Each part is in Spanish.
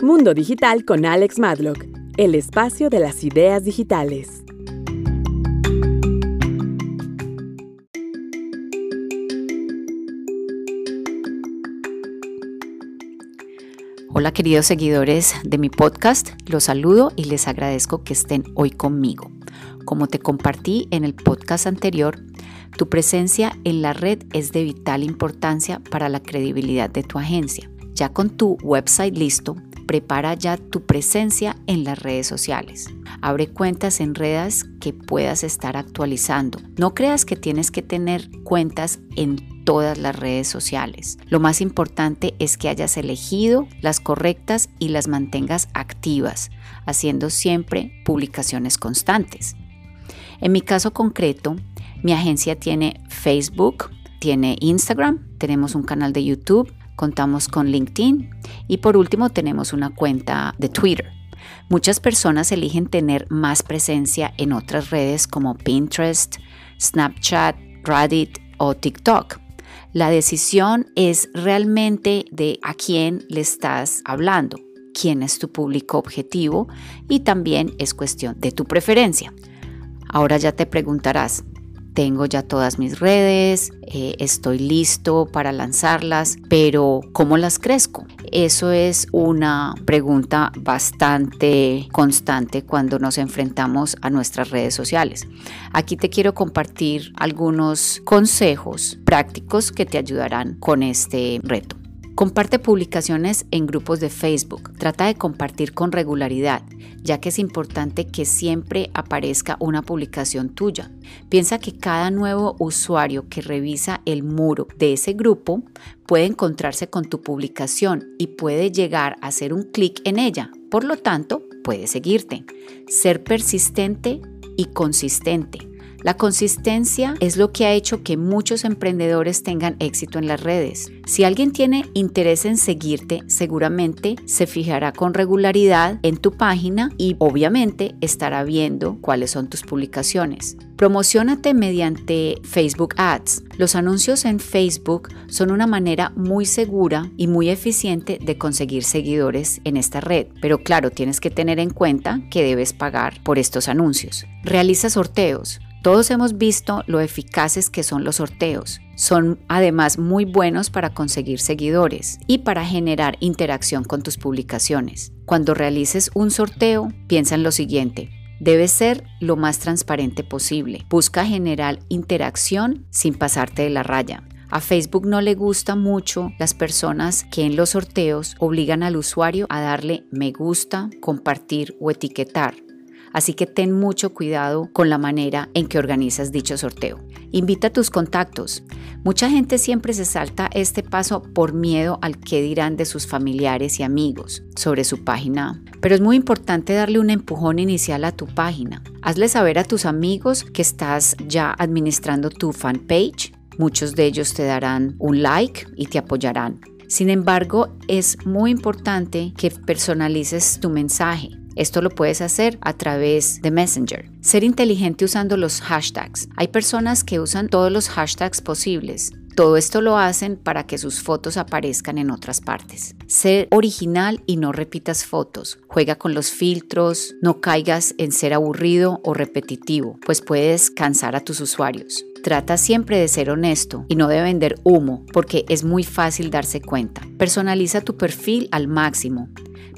Mundo Digital con Alex Madlock, el espacio de las ideas digitales. Hola queridos seguidores de mi podcast, los saludo y les agradezco que estén hoy conmigo. Como te compartí en el podcast anterior, tu presencia en la red es de vital importancia para la credibilidad de tu agencia. Ya con tu website listo, prepara ya tu presencia en las redes sociales. Abre cuentas en redes que puedas estar actualizando. No creas que tienes que tener cuentas en todas las redes sociales. Lo más importante es que hayas elegido las correctas y las mantengas activas, haciendo siempre publicaciones constantes. En mi caso concreto, mi agencia tiene Facebook, tiene Instagram, tenemos un canal de YouTube, contamos con LinkedIn y por último tenemos una cuenta de Twitter. Muchas personas eligen tener más presencia en otras redes como Pinterest, Snapchat, Reddit o TikTok. La decisión es realmente de a quién le estás hablando, quién es tu público objetivo y también es cuestión de tu preferencia. Ahora ya te preguntarás, tengo ya todas mis redes, eh, estoy listo para lanzarlas, pero ¿cómo las crezco? Eso es una pregunta bastante constante cuando nos enfrentamos a nuestras redes sociales. Aquí te quiero compartir algunos consejos prácticos que te ayudarán con este reto. Comparte publicaciones en grupos de Facebook. Trata de compartir con regularidad, ya que es importante que siempre aparezca una publicación tuya. Piensa que cada nuevo usuario que revisa el muro de ese grupo puede encontrarse con tu publicación y puede llegar a hacer un clic en ella. Por lo tanto, puede seguirte. Ser persistente y consistente. La consistencia es lo que ha hecho que muchos emprendedores tengan éxito en las redes. Si alguien tiene interés en seguirte, seguramente se fijará con regularidad en tu página y obviamente estará viendo cuáles son tus publicaciones. Promocionate mediante Facebook Ads. Los anuncios en Facebook son una manera muy segura y muy eficiente de conseguir seguidores en esta red, pero claro, tienes que tener en cuenta que debes pagar por estos anuncios. Realiza sorteos. Todos hemos visto lo eficaces que son los sorteos. Son además muy buenos para conseguir seguidores y para generar interacción con tus publicaciones. Cuando realices un sorteo, piensa en lo siguiente. Debe ser lo más transparente posible. Busca generar interacción sin pasarte de la raya. A Facebook no le gusta mucho las personas que en los sorteos obligan al usuario a darle me gusta, compartir o etiquetar así que ten mucho cuidado con la manera en que organizas dicho sorteo. Invita a tus contactos. Mucha gente siempre se salta este paso por miedo al que dirán de sus familiares y amigos sobre su página, pero es muy importante darle un empujón inicial a tu página. Hazle saber a tus amigos que estás ya administrando tu fanpage. Muchos de ellos te darán un like y te apoyarán. Sin embargo, es muy importante que personalices tu mensaje. Esto lo puedes hacer a través de Messenger. Ser inteligente usando los hashtags. Hay personas que usan todos los hashtags posibles. Todo esto lo hacen para que sus fotos aparezcan en otras partes. Ser original y no repitas fotos. Juega con los filtros, no caigas en ser aburrido o repetitivo, pues puedes cansar a tus usuarios. Trata siempre de ser honesto y no de vender humo, porque es muy fácil darse cuenta. Personaliza tu perfil al máximo.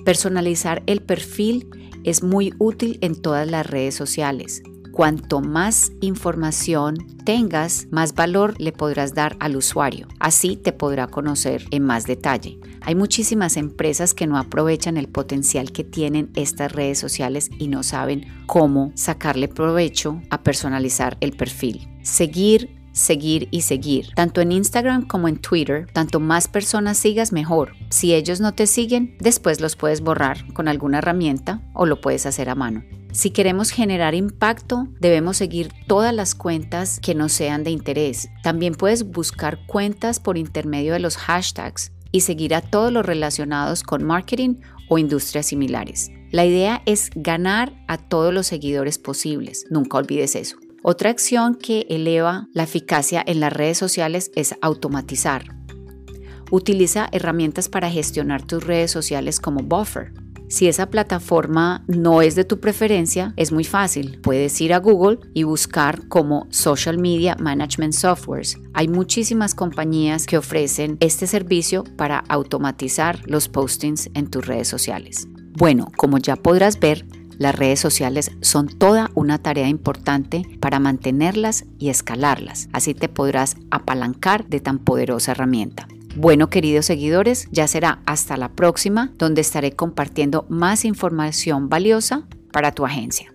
Personalizar el perfil es muy útil en todas las redes sociales. Cuanto más información tengas, más valor le podrás dar al usuario. Así te podrá conocer en más detalle. Hay muchísimas empresas que no aprovechan el potencial que tienen estas redes sociales y no saben cómo sacarle provecho a personalizar el perfil. Seguir seguir y seguir. Tanto en Instagram como en Twitter, tanto más personas sigas, mejor. Si ellos no te siguen, después los puedes borrar con alguna herramienta o lo puedes hacer a mano. Si queremos generar impacto, debemos seguir todas las cuentas que nos sean de interés. También puedes buscar cuentas por intermedio de los hashtags y seguir a todos los relacionados con marketing o industrias similares. La idea es ganar a todos los seguidores posibles. Nunca olvides eso. Otra acción que eleva la eficacia en las redes sociales es automatizar. Utiliza herramientas para gestionar tus redes sociales como Buffer. Si esa plataforma no es de tu preferencia, es muy fácil. Puedes ir a Google y buscar como Social Media Management Softwares. Hay muchísimas compañías que ofrecen este servicio para automatizar los postings en tus redes sociales. Bueno, como ya podrás ver, las redes sociales son toda una tarea importante para mantenerlas y escalarlas. Así te podrás apalancar de tan poderosa herramienta. Bueno, queridos seguidores, ya será hasta la próxima, donde estaré compartiendo más información valiosa para tu agencia.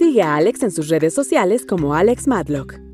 Sigue a Alex en sus redes sociales como Alex Madlock.